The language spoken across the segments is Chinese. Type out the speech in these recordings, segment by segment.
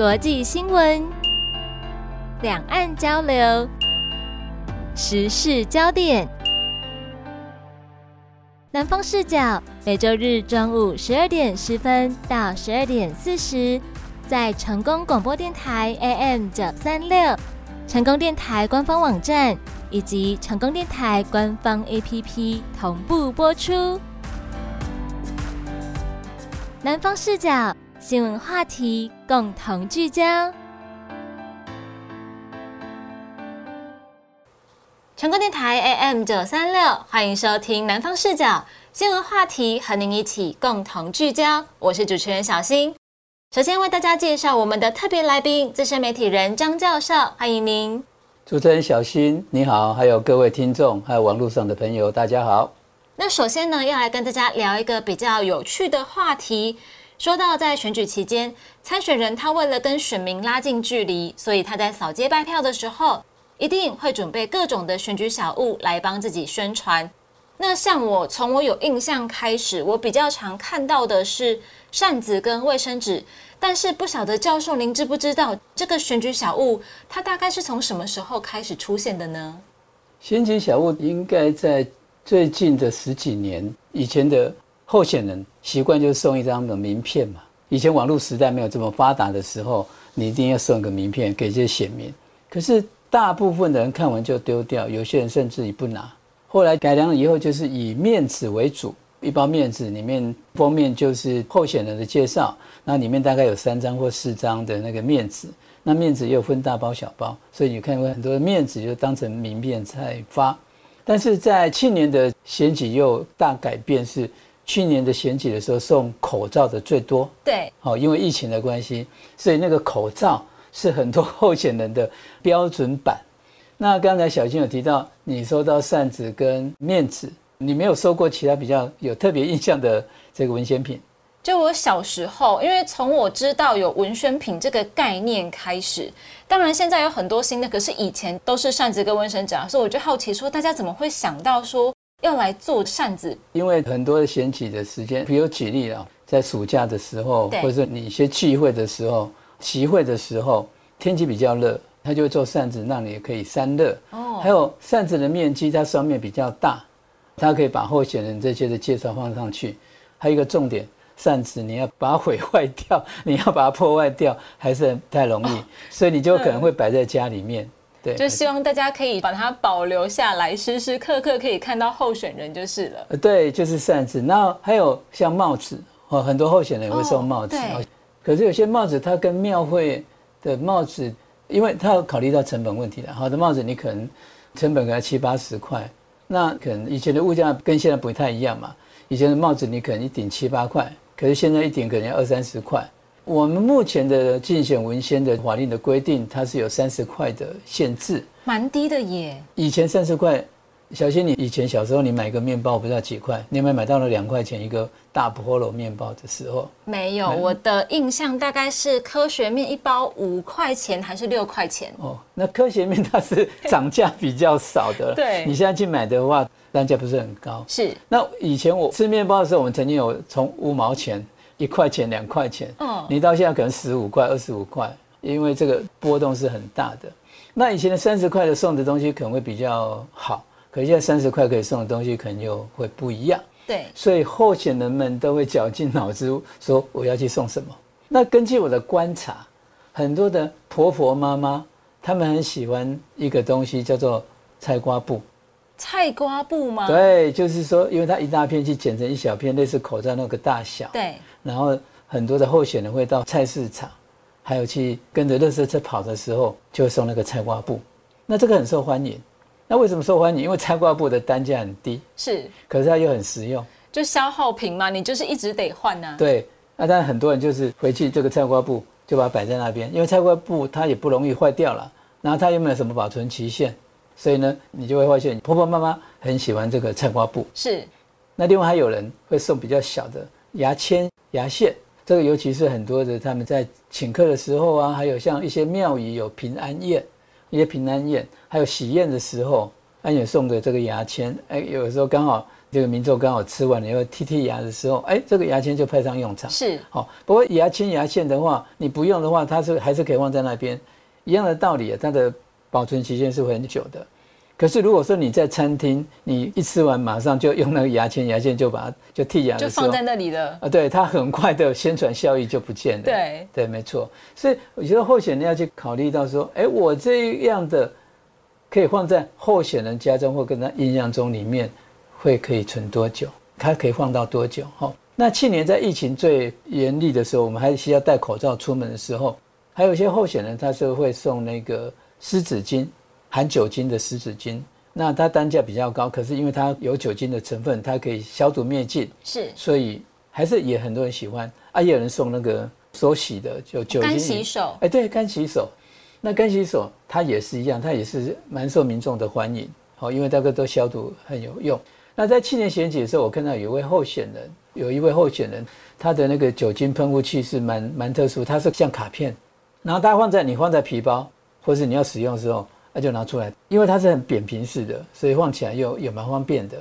国际新闻、两岸交流、时事焦点。南方视角每周日中午十二点十分到十二点四十，在成功广播电台 AM 九三六、成功电台官方网站以及成功电台官方 APP 同步播出。南方视角新闻话题共同聚焦。全国电台 AM 九三六，欢迎收听《南方视角》新闻话题，和您一起共同聚焦。我是主持人小新。首先为大家介绍我们的特别来宾，资深媒体人张教授，欢迎您。主持人小新你好，还有各位听众，还有网络上的朋友，大家好。那首先呢，要来跟大家聊一个比较有趣的话题。说到在选举期间，参选人他为了跟选民拉近距离，所以他在扫街拜票的时候。一定会准备各种的选举小物来帮自己宣传。那像我从我有印象开始，我比较常看到的是扇子跟卫生纸。但是不晓得教授您知不知道这个选举小物它大概是从什么时候开始出现的呢？选举小物应该在最近的十几年，以前的候选人习惯就是送一张的名片嘛。以前网络时代没有这么发达的时候，你一定要送个名片给这些选民。可是大部分的人看完就丢掉，有些人甚至于不拿。后来改良了以后，就是以面纸为主，一包面纸里面封面就是候选人的介绍，那里面大概有三张或四张的那个面纸。那面纸又分大包小包，所以你看过很多的面纸就当成名片在发。但是在去年的选举又大改变，是去年的选举的时候送口罩的最多。对，好，因为疫情的关系，所以那个口罩。是很多候选人的标准版。那刚才小金有提到，你收到扇子跟面纸，你没有收过其他比较有特别印象的这个文宣品？就我小时候，因为从我知道有文宣品这个概念开始，当然现在有很多新的，可是以前都是扇子跟卫生纸啊，所以我就好奇说，大家怎么会想到说要来做扇子？因为很多的闲起的时间，比如举例啊，在暑假的时候，或者你一些聚会的时候。集会的时候天气比较热，他就会做扇子，让你可以散热。哦，还有扇子的面积，它双面比较大，它可以把候选人这些的介绍放上去。还有一个重点，扇子你要把它毁坏掉，你要把它破坏掉，还是太容易，所以你就可能会摆在家里面。对，就希望大家可以把它保留下来，时时刻刻可以看到候选人就是了。呃，对，就是扇子。那还有像帽子，哦，很多候选人也会送帽子。可是有些帽子，它跟庙会的帽子，因为它要考虑到成本问题的。好的帽子，你可能成本可能七八十块，那可能以前的物价跟现在不太一样嘛。以前的帽子你可能一顶七八块，可是现在一顶可能要二三十块。我们目前的竞选文宣的法令的规定，它是有三十块的限制，蛮低的耶。以前三十块。小新，你以前小时候你买一个面包不知道几块？你有没有买到了两块钱一个大菠萝面包的时候？没有，我的印象大概是科学面一包五块钱还是六块钱？哦，那科学面它是涨价比较少的。对，你现在去买的话，单价不是很高。是。那以前我吃面包的时候，我们曾经有从五毛钱、一块钱、两块钱，嗯，你到现在可能十五块、二十五块，因为这个波动是很大的。那以前的三十块的送的东西可能会比较好。可现在三十块可以送的东西可能又会不一样，对，所以候选人们都会绞尽脑汁说我要去送什么。那根据我的观察，很多的婆婆妈妈他们很喜欢一个东西叫做菜瓜布。菜瓜布吗？对，就是说，因为它一大片去剪成一小片，类似口罩那个大小。对。然后很多的候选人会到菜市场，还有去跟着热车车跑的时候，就会送那个菜瓜布。那这个很受欢迎。那为什么受欢迎？因为菜瓜布的单价很低，是，可是它又很实用，就消耗品嘛，你就是一直得换呐。对，那但很多人就是回去这个菜瓜布就把它摆在那边，因为菜瓜布它也不容易坏掉了，然后它又没有什么保存期限，所以呢，你就会发现婆婆妈妈很喜欢这个菜瓜布。是，那另外还有人会送比较小的牙签、牙线，这个尤其是很多的他们在请客的时候啊，还有像一些庙宇有平安宴。一些平安宴，还有喜宴的时候，安也送的这个牙签，哎，有时候刚好这个民众刚好吃完了以后剔剔牙的时候，哎，这个牙签就派上用场。是，好，不过牙签牙线的话，你不用的话，它是还是可以放在那边，一样的道理，啊它的保存期限是会很久的。可是如果说你在餐厅，你一吃完马上就用那个牙签牙线就把它就剔牙，就放在那里了啊，对，它很快的宣传效益就不见了。对对，没错。所以我觉得候选人要去考虑到说，哎，我这样的可以放在候选人家中或跟他印象中里面，会可以存多久？它可以放到多久？哈，那去年在疫情最严厉的时候，我们还需要戴口罩出门的时候，还有一些候选人他是会送那个湿纸巾。含酒精的湿纸巾，那它单价比较高，可是因为它有酒精的成分，它可以消毒灭菌，是，所以还是也很多人喜欢啊。也有人送那个手洗的，就酒精干洗手，哎，对，干洗手。那干洗手它也是一样，它也是蛮受民众的欢迎，好，因为大家都消毒很有用。那在去年选举的时候，我看到有一位候选人，有一位候选人，他的那个酒精喷雾器是蛮蛮特殊，它是像卡片，然后它放在你放在皮包，或是你要使用的时候。那就拿出来，因为它是很扁平式的，所以放起来又也蛮方便的。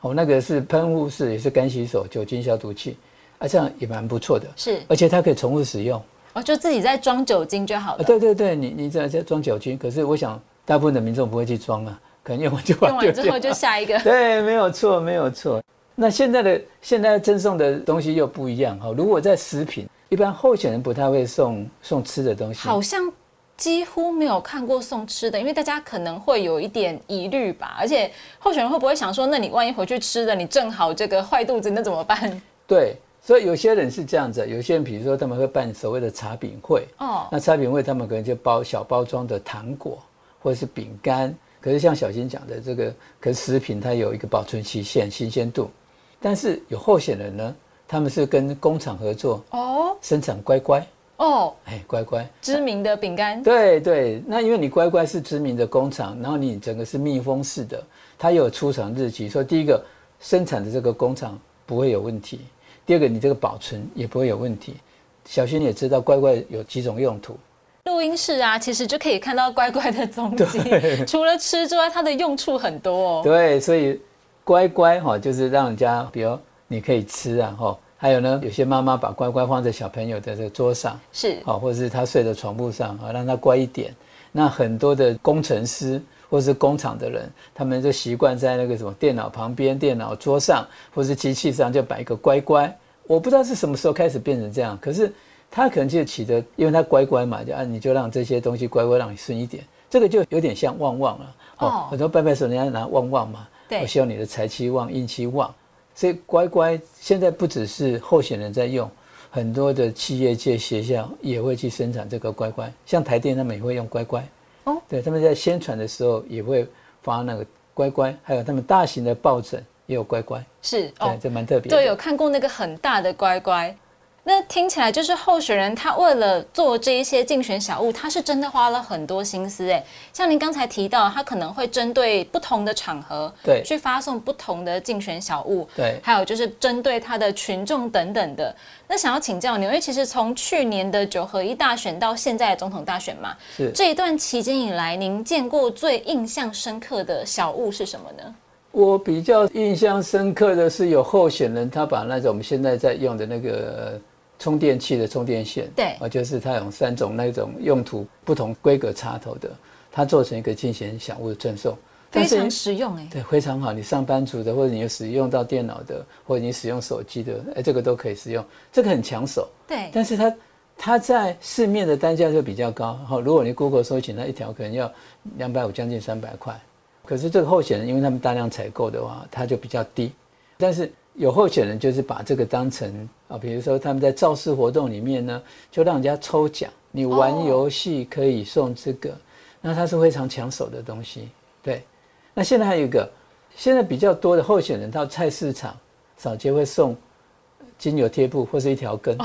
哦，那个是喷雾式，也是干洗手、酒精消毒器，啊，这样也蛮不错的。是，而且它可以重复使用。哦，就自己在装酒精就好了。对对对，你你在在装酒精，可是我想大部分的民众不会去装啊，可能用完就用完之后就下一个。对，没有错，没有错。那现在的现在赠送的东西又不一样哈。如果在食品，一般候选人不太会送送吃的东西。好像。几乎没有看过送吃的，因为大家可能会有一点疑虑吧。而且候选人会不会想说，那你万一回去吃的，你正好这个坏肚子，那怎么办？对，所以有些人是这样子，有些人比如说他们会办所谓的茶饼会，哦，那茶饼会他们可能就包小包装的糖果或者是饼干。可是像小新讲的这个，可是食品它有一个保存期限、新鲜度。但是有候选人呢，他们是跟工厂合作，哦，生产乖乖。哦，哎，乖乖，知名的饼干，对对，那因为你乖乖是知名的工厂，然后你整个是密封式的，它有出厂日期，所以第一个生产的这个工厂不会有问题，第二个你这个保存也不会有问题。小新也知道乖乖有几种用途，录音室啊，其实就可以看到乖乖的踪迹，除了吃之外，它的用处很多哦。对，所以乖乖哈，就是让人家，比如你可以吃啊哈。还有呢，有些妈妈把乖乖放在小朋友的这个桌上，是好，或者是他睡在床铺上啊，让他乖一点。那很多的工程师或者是工厂的人，他们就习惯在那个什么电脑旁边、电脑桌上或是机器上就摆一个乖乖。我不知道是什么时候开始变成这样，可是他可能就起的，因为他乖乖嘛，就啊，你就让这些东西乖乖让你顺一点。这个就有点像旺旺了哦，很多拜拜时候人家拿旺旺嘛，对，我希望你的财气旺、运气旺。所以乖乖现在不只是候选人在用，很多的企业界学校也会去生产这个乖乖，像台电他们也会用乖乖。哦，对，他们在宣传的时候也会发那个乖乖，还有他们大型的抱枕也有乖乖。是，对，这蛮特别。对，有看过那个很大的乖乖。那听起来就是候选人他为了做这一些竞选小物，他是真的花了很多心思哎。像您刚才提到，他可能会针对不同的场合，对，去发送不同的竞选小物，对，还有就是针对他的群众等等的。那想要请教你，因为其实从去年的九合一大选到现在的总统大选嘛，是这一段期间以来，您见过最印象深刻的小物是什么呢？我比较印象深刻的是有候选人他把那种我们现在在用的那个。充电器的充电线，对，啊，就是它有三种那种用途不同规格插头的，它做成一个进行小物的赠送，非常实用哎，对，非常好。你上班族的，或者你有使用到电脑的，或者你使用手机的，哎，这个都可以使用。这个很抢手，对，但是它它在市面的单价就比较高。哈，如果你 Google 搜寻它一条可能要两百五，将近三百块。可是这个候选人，因为他们大量采购的话，它就比较低。但是有候选人就是把这个当成啊，比如说他们在造势活动里面呢，就让人家抽奖，你玩游戏可以送这个，那它是非常抢手的东西。对，那现在还有一个，现在比较多的候选人到菜市场，扫街会送精油贴布或是一条根，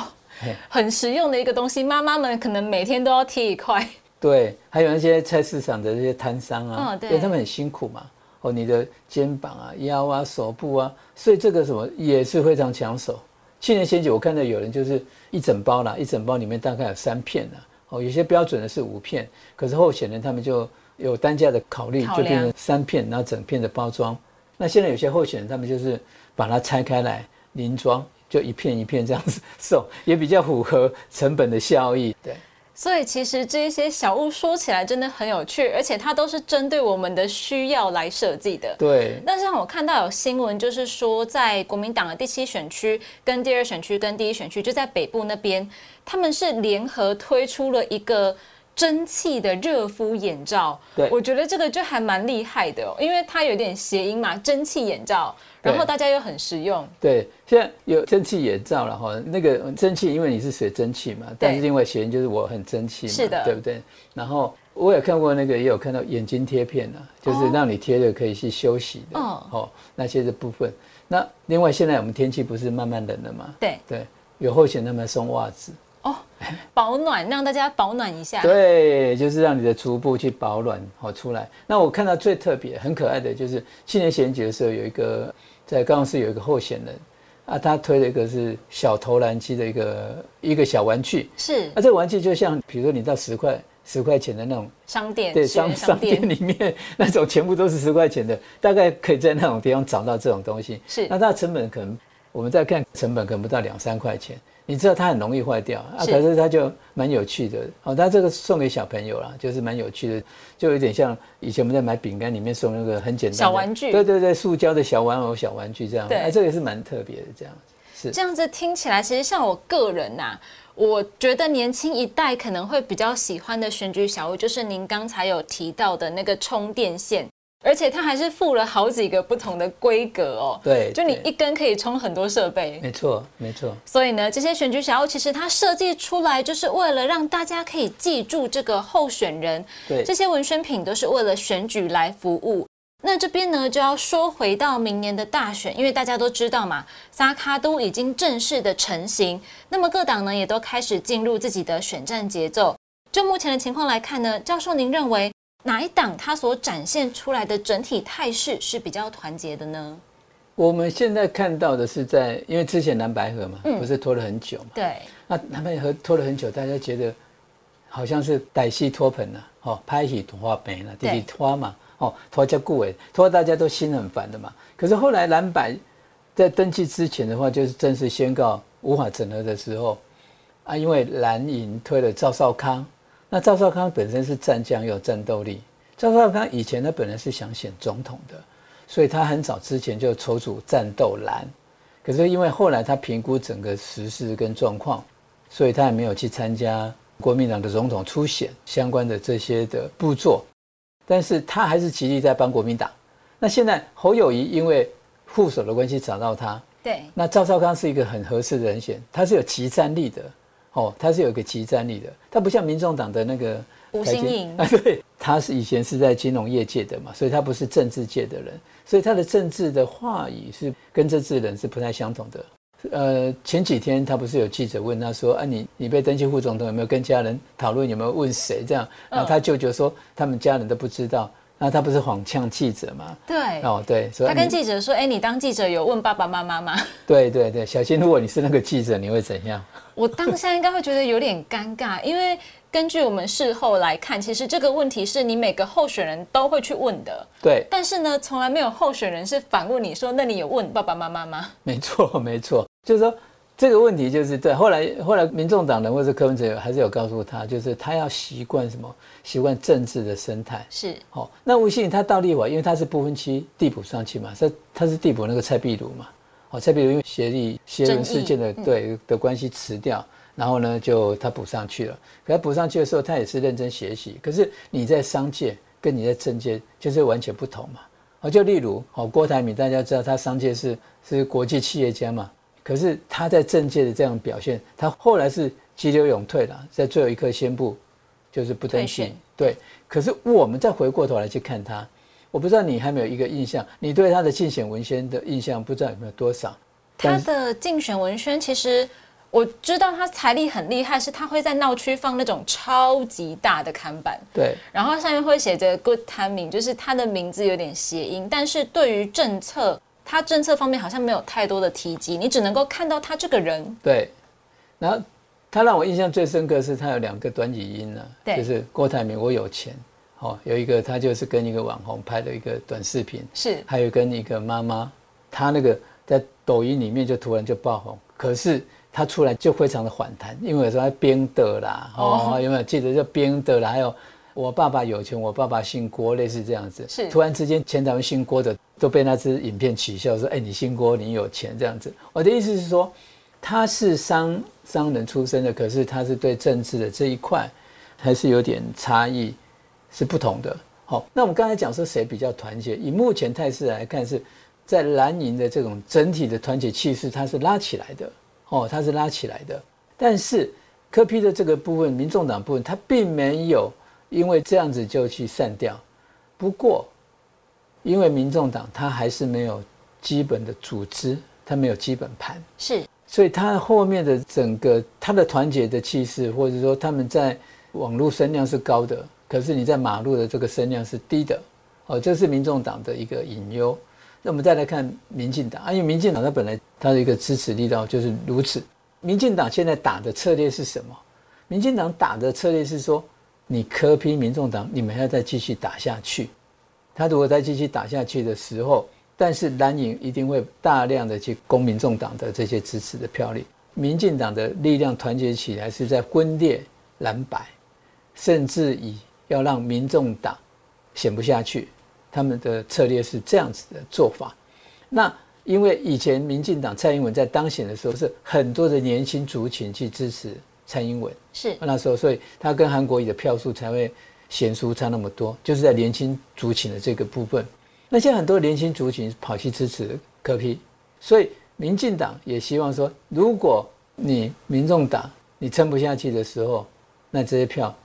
很实用的一个东西，妈妈们可能每天都要贴一块。对，还有那些菜市场的这些摊商啊，因为他们很辛苦嘛。哦，你的肩膀啊、腰啊、手部啊，所以这个什么也是非常抢手。去年选举我看到有人就是一整包啦，一整包里面大概有三片啦。哦，有些标准的是五片，可是候选人他们就有单价的考虑，就变成三片，然后整片的包装。那现在有些候选人，他们就是把它拆开来临装，就一片一片这样子送，也比较符合成本的效益。对，所以其实这些小物说起来真的很有趣，而且它都是针对我们的需要来设计的。对。但是我看到有新闻，就是说在国民党的第七选区、跟第二选区、跟第一选区，就在北部那边，他们是联合推出了一个。蒸汽的热敷眼罩，对，我觉得这个就还蛮厉害的，哦因为它有点谐音嘛，蒸汽眼罩，然后大家又很实用。对，现在有蒸汽眼罩了哈，那个蒸汽因为你是水蒸汽嘛，但是另外谐音就是我很蒸汽嘛，是的，对不对？然后我也看过那个，也有看到眼睛贴片啊，就是让你贴着可以去休息的哦，那些的部分。那另外现在我们天气不是慢慢冷了嘛？对对，有候选他们送袜子。哦，保暖让大家保暖一下。对，就是让你的足部去保暖好出来。那我看到最特别、很可爱的就是去年选举的时候，有一个在高雄市有一个候选人啊，他推了一个是小投篮机的一个一个小玩具。是，啊，这个玩具就像比如说你到十块十块钱的那种商店，对商商店里面那种全部都是十块钱的，大概可以在那种地方找到这种东西。是，那它的成本可能我们再看成本可能不到两三块钱。你知道它很容易坏掉啊，可是它就蛮有趣的哦。它这个送给小朋友啦，就是蛮有趣的，就有点像以前我们在买饼干里面送那个很简单的小玩具，对对对，塑胶的小玩偶、小玩具这样。对，这个也是蛮特别的，这样是这样子听起来，其实像我个人呐，我觉得年轻一代可能会比较喜欢的选举小物，就是您刚才有提到的那个充电线。而且它还是附了好几个不同的规格哦。对，就你一根可以充很多设备。没错，没错。所以呢，这些选举小物其实它设计出来就是为了让大家可以记住这个候选人。对，这些文宣品都是为了选举来服务。那这边呢，就要说回到明年的大选，因为大家都知道嘛，萨卡都已经正式的成型。那么各党呢，也都开始进入自己的选战节奏。就目前的情况来看呢，教授您认为？哪一党它所展现出来的整体态势是比较团结的呢？我们现在看到的是在，因为之前蓝白河嘛，不是拖了很久嘛？对。那蓝白河拖了很久，大家觉得好像是歹戏拖盆了，哦，拍戏拖没了，弟弟拖嘛，哦，拖叫顾伟，拖大家都心很烦的嘛。可是后来蓝白在登记之前的话，就是正式宣告无法整合的时候啊，因为蓝营推了赵少康。那赵少康本身是战将，有战斗力。赵少康以前他本来是想选总统的，所以他很早之前就筹组战斗蓝。可是因为后来他评估整个时事跟状况，所以他也没有去参加国民党的总统初选相关的这些的步骤。但是他还是极力在帮国民党。那现在侯友谊因为副手的关系找到他，对。那赵少康是一个很合适的人选，他是有集战力的。哦，他是有一个集战力的，他不像民众党的那个吴新颖 啊，对，他是以前是在金融业界的嘛，所以他不是政治界的人，所以他的政治的话语是跟政治人是不太相同的。呃，前几天他不是有记者问他说啊，你你被登记副总统有没有跟家人讨论，有没有问谁这样？然后他舅舅说他们家人都不知道，那他不是谎呛记者吗？对，哦对，他跟记者说，哎，你当记者有问爸爸妈妈吗？对对对，小心，如果你是那个记者，你会怎样？我当下应该会觉得有点尴尬，因为根据我们事后来看，其实这个问题是你每个候选人都会去问的。对。但是呢，从来没有候选人是反问你说：“那你有问爸爸妈妈吗？”没错，没错，就是说这个问题就是对。后来，后来，民众党人或者柯文哲还是有告诉他，就是他要习惯什么？习惯政治的生态。是。好，那吴信他到立委，因为他是不分区递补上去嘛，他他是递补那个蔡壁如嘛。哦，蔡壁如因为协力协伦事件的对的关系辞掉，然后呢就他补上去了。可他补上去的时候，他也是认真学习。可是你在商界跟你在政界就是完全不同嘛。哦，就例如哦郭台铭，大家知道他商界是是国际企业家嘛，可是他在政界的这样表现，他后来是急流勇退了，在最后一刻宣布就是不登记。对，可是我们再回过头来去看他。我不知道你还没有一个印象，你对他的竞选文宣的印象不知道有没有多少？他的竞选文宣其实我知道他财力很厉害，是他会在闹区放那种超级大的看板，对，然后上面会写着 “Good Timing”，就是他的名字有点谐音，但是对于政策，他政策方面好像没有太多的提及，你只能够看到他这个人。对，然后他让我印象最深刻是他有两个短语音呢，就是郭台铭我有钱。哦，有一个他就是跟一个网红拍了一个短视频，是，还有跟一个妈妈，他那个在抖音里面就突然就爆红，可是他出来就非常的反弹，因为有时候编的啦，哦，有没有？记得就编的啦，还有我爸爸有钱，我爸爸姓郭，类似这样子，是，突然之间前台湾姓郭的都被那支影片取笑，说，哎，你姓郭，你有钱这样子。我的意思是说，他是商商人出身的，可是他是对政治的这一块还是有点差异。是不同的。好，那我们刚才讲说谁比较团结？以目前态势来看，是在蓝营的这种整体的团结气势，它是拉起来的。哦，它是拉起来的。但是柯批的这个部分，民众党部分，它并没有因为这样子就去散掉。不过，因为民众党它还是没有基本的组织，它没有基本盘，是，所以他后面的整个他的团结的气势，或者说他们在网络声量是高的。可是你在马路的这个声量是低的，哦，这是民众党的一个隐忧。那我们再来看民进党，啊，因为民进党它本来它的一个支持力道就是如此。民进党现在打的策略是什么？民进党打的策略是说，你科批民众党，你们要再继续打下去。他如果再继续打下去的时候，但是蓝营一定会大量的去攻民众党的这些支持的票率。民进党的力量团结起来是在分裂蓝白，甚至以。要让民众党选不下去，他们的策略是这样子的做法。那因为以前民进党蔡英文在当选的时候，是很多的年轻族群去支持蔡英文，是那时候，所以他跟韩国瑜的票数才会悬殊差那么多，就是在年轻族群的这个部分。那现在很多年轻族群跑去支持柯批，所以民进党也希望说，如果你民众党你撑不下去的时候，那这些票。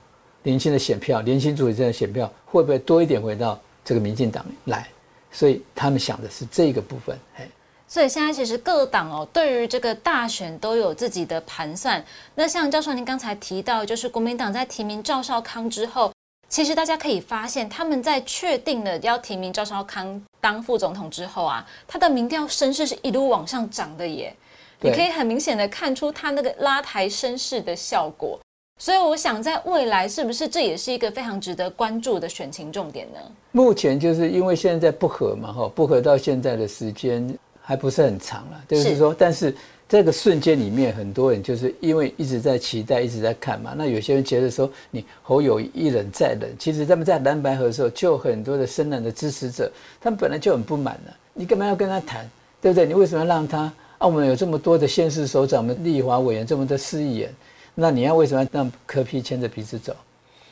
年轻的选票，年轻主义这的选票会不会多一点回到这个民进党来？所以他们想的是这个部分。哎，所以现在其实各党哦，对于这个大选都有自己的盘算。那像教授您刚才提到，就是国民党在提名赵少康之后，其实大家可以发现，他们在确定了要提名赵少康当副总统之后啊，他的民调声势是一路往上涨的耶。你可以很明显的看出他那个拉抬声势的效果。所以我想，在未来是不是这也是一个非常值得关注的选情重点呢？目前就是因为现在不和嘛，哈，不和到现在的时间还不是很长了，就是说，但是这个瞬间里面，很多人就是因为一直在期待，一直在看嘛。那有些人觉得说，你侯友一忍再忍，其实他们在蓝白河的时候，就很多的深蓝的支持者，他们本来就很不满了。你干嘛要跟他谈，对不对？你为什么要让他？啊，我们有这么多的县市首长们、立华委员，这么多市议员。那你要为什么要让柯批牵着鼻子走？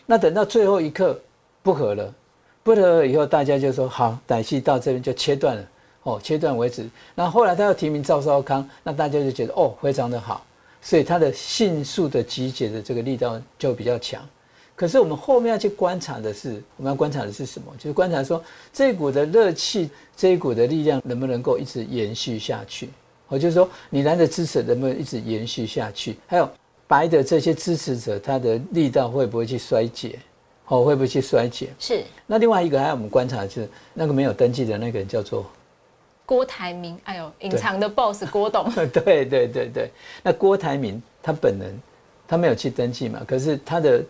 那等到最后一刻不合了，不合了以后，大家就说好，歹戏到这边就切断了，哦，切断为止。那后来他要提名赵少康，那大家就觉得哦，非常的好，所以他的迅速的集结的这个力道就比较强。可是我们后面要去观察的是，我们要观察的是什么？就是观察说这一股的热气，这一股的力量能不能够一直延续下去？我就是说，你蓝的支持能不能一直延续下去？还有。白的这些支持者，他的力道会不会去衰竭？哦，会不会去衰竭？是。那另外一个还有我们观察，就是那个没有登记的那个人叫做郭台铭。哎呦，隐藏的 boss 郭董。对对对对。那郭台铭他本人他没有去登记嘛？可是他的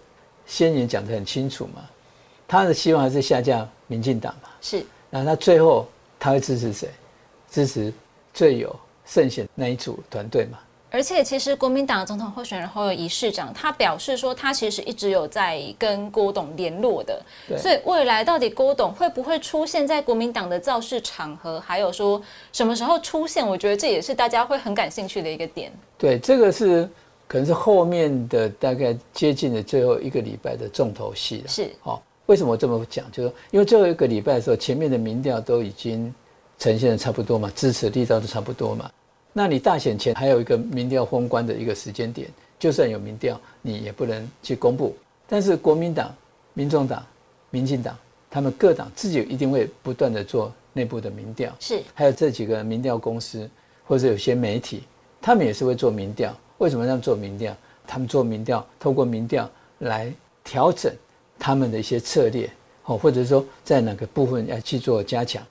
宣言讲得很清楚嘛，他的希望还是下架民进党嘛。是。那他最后他会支持谁？支持最有胜选那一组团队嘛？而且，其实国民党总统候选人侯友谊市长，他表示说，他其实一直有在跟郭董联络的。所以，未来到底郭董会不会出现在国民党的造势场合，还有说什么时候出现，我觉得这也是大家会很感兴趣的一个点。对，这个是可能是后面的大概接近的最后一个礼拜的重头戏了。是，好，为什么我这么讲？就是因为最后一个礼拜的时候，前面的民调都已经呈现的差不多嘛，支持力道都差不多嘛。那你大选前还有一个民调封关的一个时间点，就算有民调，你也不能去公布。但是国民党、民众党、民进党，他们各党自己一定会不断的做内部的民调。是，还有这几个民调公司或者有些媒体，他们也是会做民调。为什么要做民调？他们做民调，透过民调来调整他们的一些策略，哦，或者说在哪个部分要去做加强。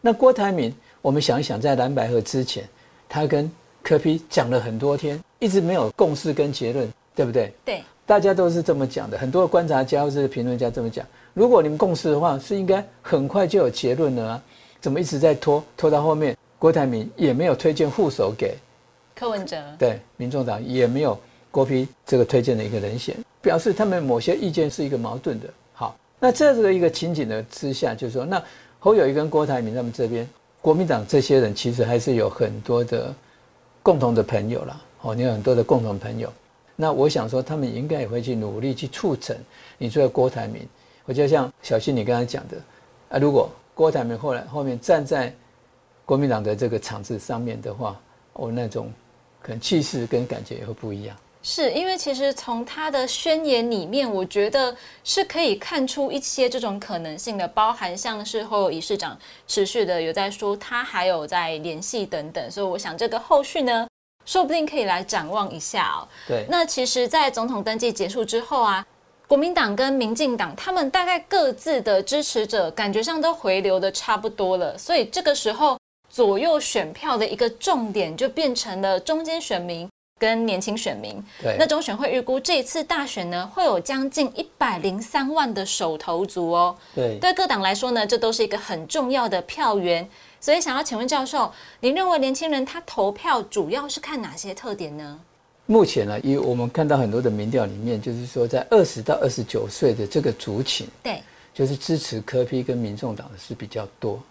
那郭台铭，我们想一想，在蓝白河之前。他跟柯批讲了很多天，一直没有共识跟结论，对不对？对。大家都是这么讲的，很多观察家或者评论家这么讲。如果你们共识的话，是应该很快就有结论了啊？怎么一直在拖？拖到后面，郭台铭也没有推荐副手给柯文哲，对，民众党也没有郭批这个推荐的一个人选，表示他们某些意见是一个矛盾的。好，那这个一个情景的之下，就是说，那侯友谊跟郭台铭他们这边，国民党这些人其实还是有很多的共同的朋友了。哦，你有很多的共同朋友。那我想说，他们应该也会去努力去促成。你说郭台铭，我就像小新你刚才讲的，啊，如果郭台铭后来后面站在国民党的这个场子上面的话，哦，那种可能气势跟感觉也会不一样。是因为其实从他的宣言里面，我觉得是可以看出一些这种可能性的，包含像是侯友谊市长持续的有在说他还有在联系等等，所以我想这个后续呢。说不定可以来展望一下哦。对，那其实，在总统登记结束之后啊，国民党跟民进党他们大概各自的支持者感觉上都回流的差不多了，所以这个时候左右选票的一个重点就变成了中间选民跟年轻选民。对，那中选会预估这一次大选呢，会有将近一百零三万的手头族哦。对，对各党来说呢，这都是一个很重要的票源。所以想要请问教授，您认为年轻人他投票主要是看哪些特点呢？目前呢，因为我们看到很多的民调里面，就是说在二十到二十九岁的这个族群，对，就是支持科批跟民众党的是比较多。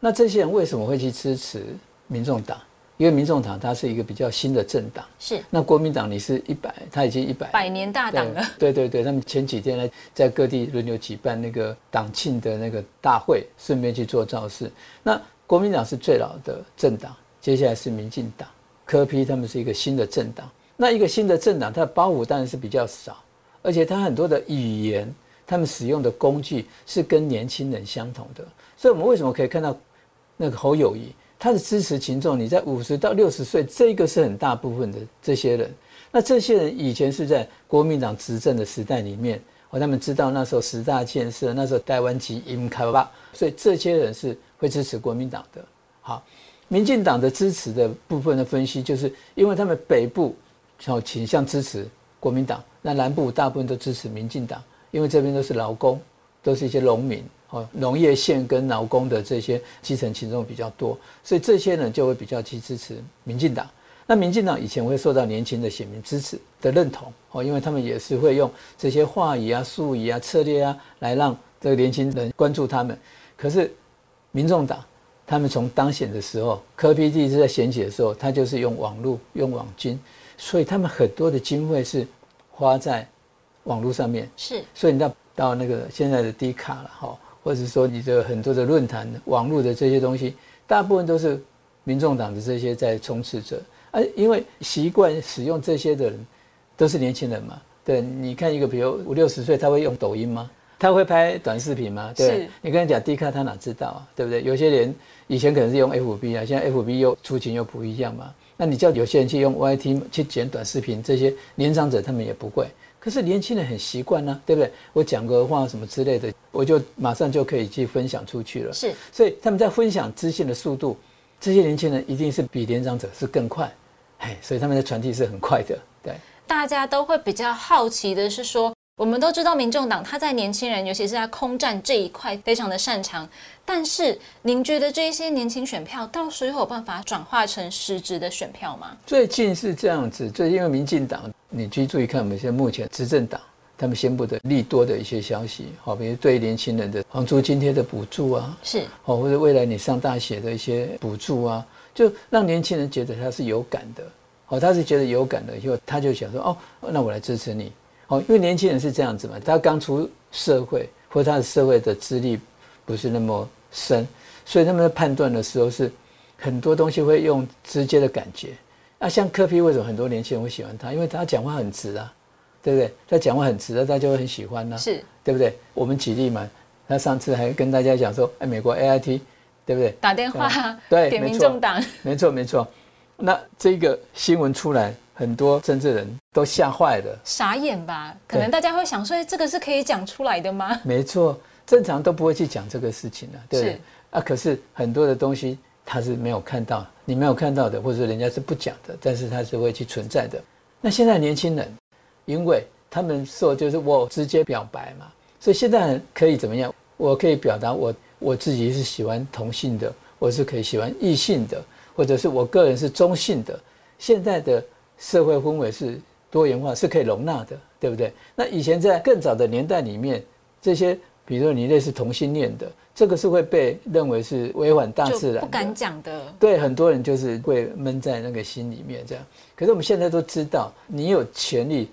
那这些人为什么会去支持民众党？因为民众党它是一个比较新的政党，是。那国民党你是一百，它已经一百百年大党了。对对对，他们前几天呢，在各地轮流举办那个党庆的那个大会，顺便去做造势。那国民党是最老的政党，接下来是民进党、科批，他们是一个新的政党。那一个新的政党，它的包袱当然是比较少，而且它很多的语言，他们使用的工具是跟年轻人相同的。所以，我们为什么可以看到那个侯友谊，他的支持群众，你在五十到六十岁，这个是很大部分的这些人。那这些人以前是在国民党执政的时代里面，哦，他们知道那时候十大建设，那时候台湾籍英开吧，所以这些人是。会支持国民党的，好，民进党的支持的部分的分析，就是因为他们北部哦倾向支持国民党，那南部大部分都支持民进党，因为这边都是劳工，都是一些农民哦，农业县跟劳工的这些基层群众比较多，所以这些人就会比较去支持民进党。那民进党以前会受到年轻的选民支持的认同哦，因为他们也是会用这些话语啊、术语啊、策略啊，来让这个年轻人关注他们，可是。民众党，他们从当选的时候，柯 P D 是在选举的时候，他就是用网络、用网军，所以他们很多的经费是花在网络上面。是，所以你到到那个现在的低卡了哈，或者说你的很多的论坛、网络的这些东西，大部分都是民众党的这些在充斥着。而因为习惯使用这些的人都是年轻人嘛，对，你看一个比如五六十岁，他会用抖音吗？他会拍短视频吗？对，你跟他讲 D 卡，他哪知道啊？对不对？有些人以前可能是用 FB 啊，现在 FB 又出勤又不一样嘛。那你叫有些人去用 YT 去剪短视频，这些年长者他们也不会。可是年轻人很习惯呢，对不对？我讲个话什么之类的，我就马上就可以去分享出去了。是，所以他们在分享资讯的速度，这些年轻人一定是比年长者是更快。哎，所以他们的传递是很快的。对，大家都会比较好奇的是说。我们都知道，民众党他在年轻人，尤其是在空战这一块非常的擅长。但是，您觉得这些年轻选票到时候有办法转化成实质的选票吗？最近是这样子，最因为民进党，你去注意看我们现在目前执政党他们宣布的利多的一些消息，好，比如对年轻人的房租津贴的补助啊，是，好，或者未来你上大学的一些补助啊，就让年轻人觉得他是有感的，好，他是觉得有感的以后，他就想说，哦，那我来支持你。好，因为年轻人是这样子嘛，他刚出社会，或他的社会的资历不是那么深，所以他们在判断的时候是很多东西会用直接的感觉。啊，像柯皮为什么很多年轻人会喜欢他？因为他讲话很直啊，对不对？他讲话很直，大家就会很喜欢呢，是对不对？我们举例嘛，他上次还跟大家讲说，哎，美国 A I T，对不对？打电话对，点民众党，没错没错。那这个新闻出来。很多政治人都吓坏了，傻眼吧？可能大家会想说，这个是可以讲出来的吗？没错，正常都不会去讲这个事情的，对啊。可是很多的东西他是没有看到，你没有看到的，或者人家是不讲的，但是他是会去存在的。那现在年轻人，因为他们说就是我直接表白嘛，所以现在可以怎么样？我可以表达我我自己是喜欢同性的，我是可以喜欢异性的，或者是我个人是中性的。现在的社会氛围是多元化，是可以容纳的，对不对？那以前在更早的年代里面，这些比如说你类似同性恋的，这个是会被认为是违反大自然，不敢讲的。对，很多人就是会闷在那个心里面这样。可是我们现在都知道，你有权利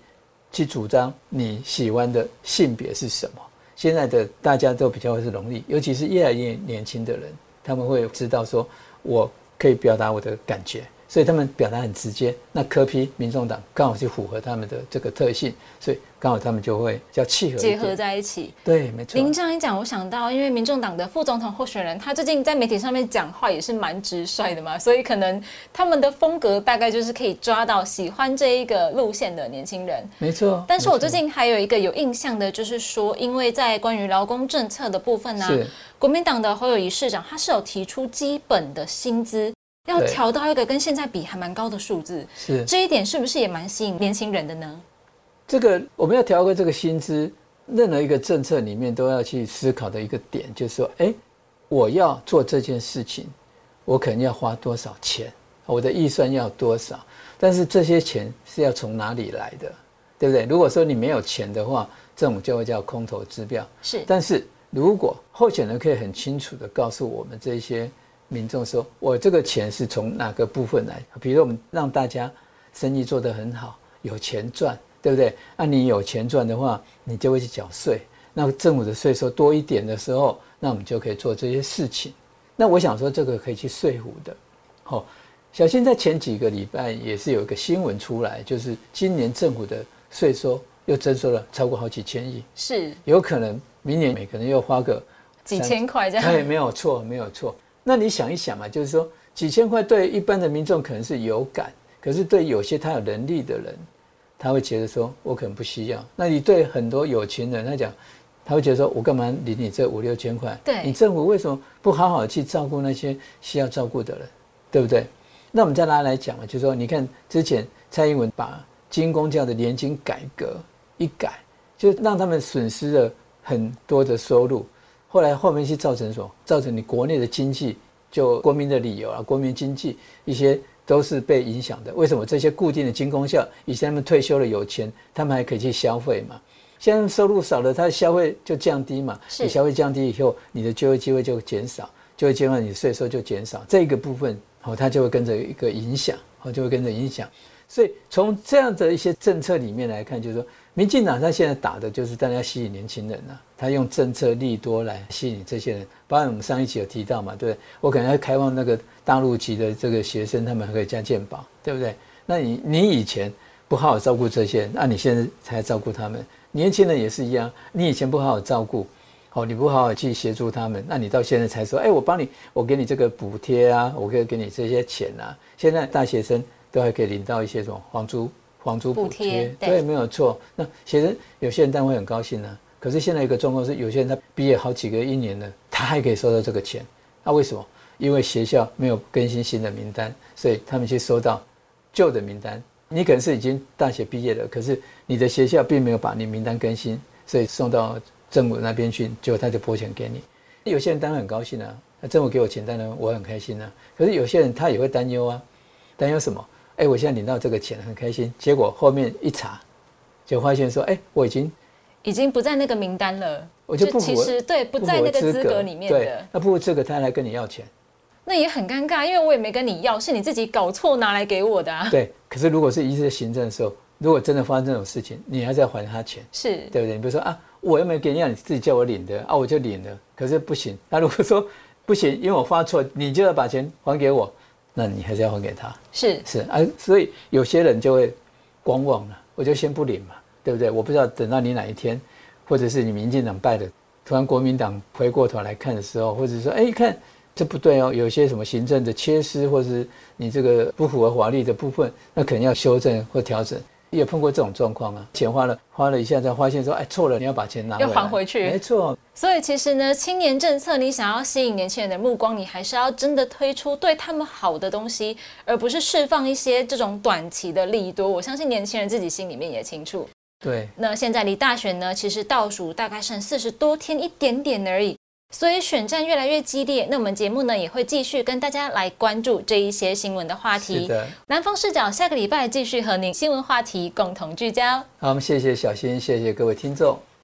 去主张你喜欢的性别是什么。现在的大家都比较会是容易，尤其是越来越年轻的人，他们会知道说，我可以表达我的感觉。所以他们表达很直接，那科批民众党刚好就符合他们的这个特性，所以刚好他们就会叫契合结合在一起。对，没错。您这样一讲，我想到，因为民众党的副总统候选人，他最近在媒体上面讲话也是蛮直率的嘛，所以可能他们的风格大概就是可以抓到喜欢这一个路线的年轻人。没错。但是我最近还有一个有印象的，就是说，因为在关于劳工政策的部分呢，国民党的侯友谊市长他是有提出基本的薪资。要调到一个跟现在比还蛮高的数字，是这一点是不是也蛮吸引年轻人的呢？这个我们要调个这个薪资，任何一个政策里面都要去思考的一个点，就是说，哎，我要做这件事情，我可能要花多少钱，我的预算要多少，但是这些钱是要从哪里来的，对不对？如果说你没有钱的话，这种就会叫空头支票。是，但是如果候选人可以很清楚的告诉我们这些。民众说：“我这个钱是从哪个部分来？比如我们让大家生意做得很好，有钱赚，对不对？那你有钱赚的话，你就会去缴税。那政府的税收多一点的时候，那我们就可以做这些事情。那我想说，这个可以去说服的。好，小新在前几个礼拜也是有一个新闻出来，就是今年政府的税收又征收了超过好几千亿，是有可能明年每个人又花个几千块这样。对，没有错，没有错。”那你想一想嘛，就是说几千块对一般的民众可能是有感，可是对有些他有能力的人，他会觉得说我可能不需要。那你对很多有钱人来讲，他会觉得说我干嘛领你这五六千块？对，你政府为什么不好好去照顾那些需要照顾的人，对不对？那我们再拿来讲嘛，就是说你看之前蔡英文把金工教的年金改革一改，就让他们损失了很多的收入。后来后面去造成什么？造成你国内的经济就国民的理由啊，国民经济一些都是被影响的。为什么这些固定的军工校以前他们退休了有钱，他们还可以去消费嘛？现在收入少了，他的消费就降低嘛？你消费降低以后，你的就业机会就减少，就业机会你税收就减少，这个部分哦，它就会跟着一个影响，哦，就会跟着影响。所以从这样的一些政策里面来看，就是说。民进党他现在打的就是大家吸引年轻人呐，他用政策利多来吸引这些人。包括我们上一期有提到嘛，对？我可能要开放那个大陆籍的这个学生，他们还可以加健保，对不对？那你你以前不好好照顾这些人，那你现在才照顾他们。年轻人也是一样，你以前不好好照顾，哦，你不好好去协助他们，那你到现在才说，哎，我帮你，我给你这个补贴啊，我可以给你这些钱啊。现在大学生都还可以领到一些什么房租。房租补贴对，没有错。那其实有些人当然会很高兴呢。可是现在一个状况是，有些人他毕业好几个一年了，他还可以收到这个钱。那为什么？因为学校没有更新新的名单，所以他们去收到旧的名单。你可能是已经大学毕业了，可是你的学校并没有把你名单更新，所以送到政府那边去，结果他就拨钱给你。有些人当然很高兴啊，那政府给我钱，当然我很开心啊。可是有些人他也会担忧啊，担忧什么？哎，我现在领到这个钱很开心，结果后面一查，就发现说，哎，我已经已经不在那个名单了，我就不其实对不在那个资格里面的，那不如这个他来跟你要钱，那也很尴尬，因为我也没跟你要，是你自己搞错拿来给我的啊。对，可是如果是一次行政的时候，如果真的发生这种事情，你还是要还他钱，是对不对？你比如说啊，我又没给你要，你自己叫我领的啊，我就领了，可是不行。那如果说不行，因为我发错，你就要把钱还给我。那你还是要还给他，是是啊，所以有些人就会观望了，我就先不领嘛，对不对？我不知道等到你哪一天，或者是你民进党败了，突然国民党回过头来看的时候，或者说，哎，看这不对哦，有些什么行政的缺失，或者是你这个不符合法律的部分，那可能要修正或调整。也碰过这种状况啊，钱花了花了一下，才发现说，哎，错了，你要把钱拿，要还回去。没错。所以其实呢，青年政策你想要吸引年轻人的目光，你还是要真的推出对他们好的东西，而不是释放一些这种短期的利多。我相信年轻人自己心里面也清楚。对，那现在离大选呢，其实倒数大概剩四十多天一点点而已，所以选战越来越激烈。那我们节目呢也会继续跟大家来关注这一些新闻的话题。南方视角下个礼拜继续和您新闻话题共同聚焦。好，我们谢谢小新，谢谢各位听众。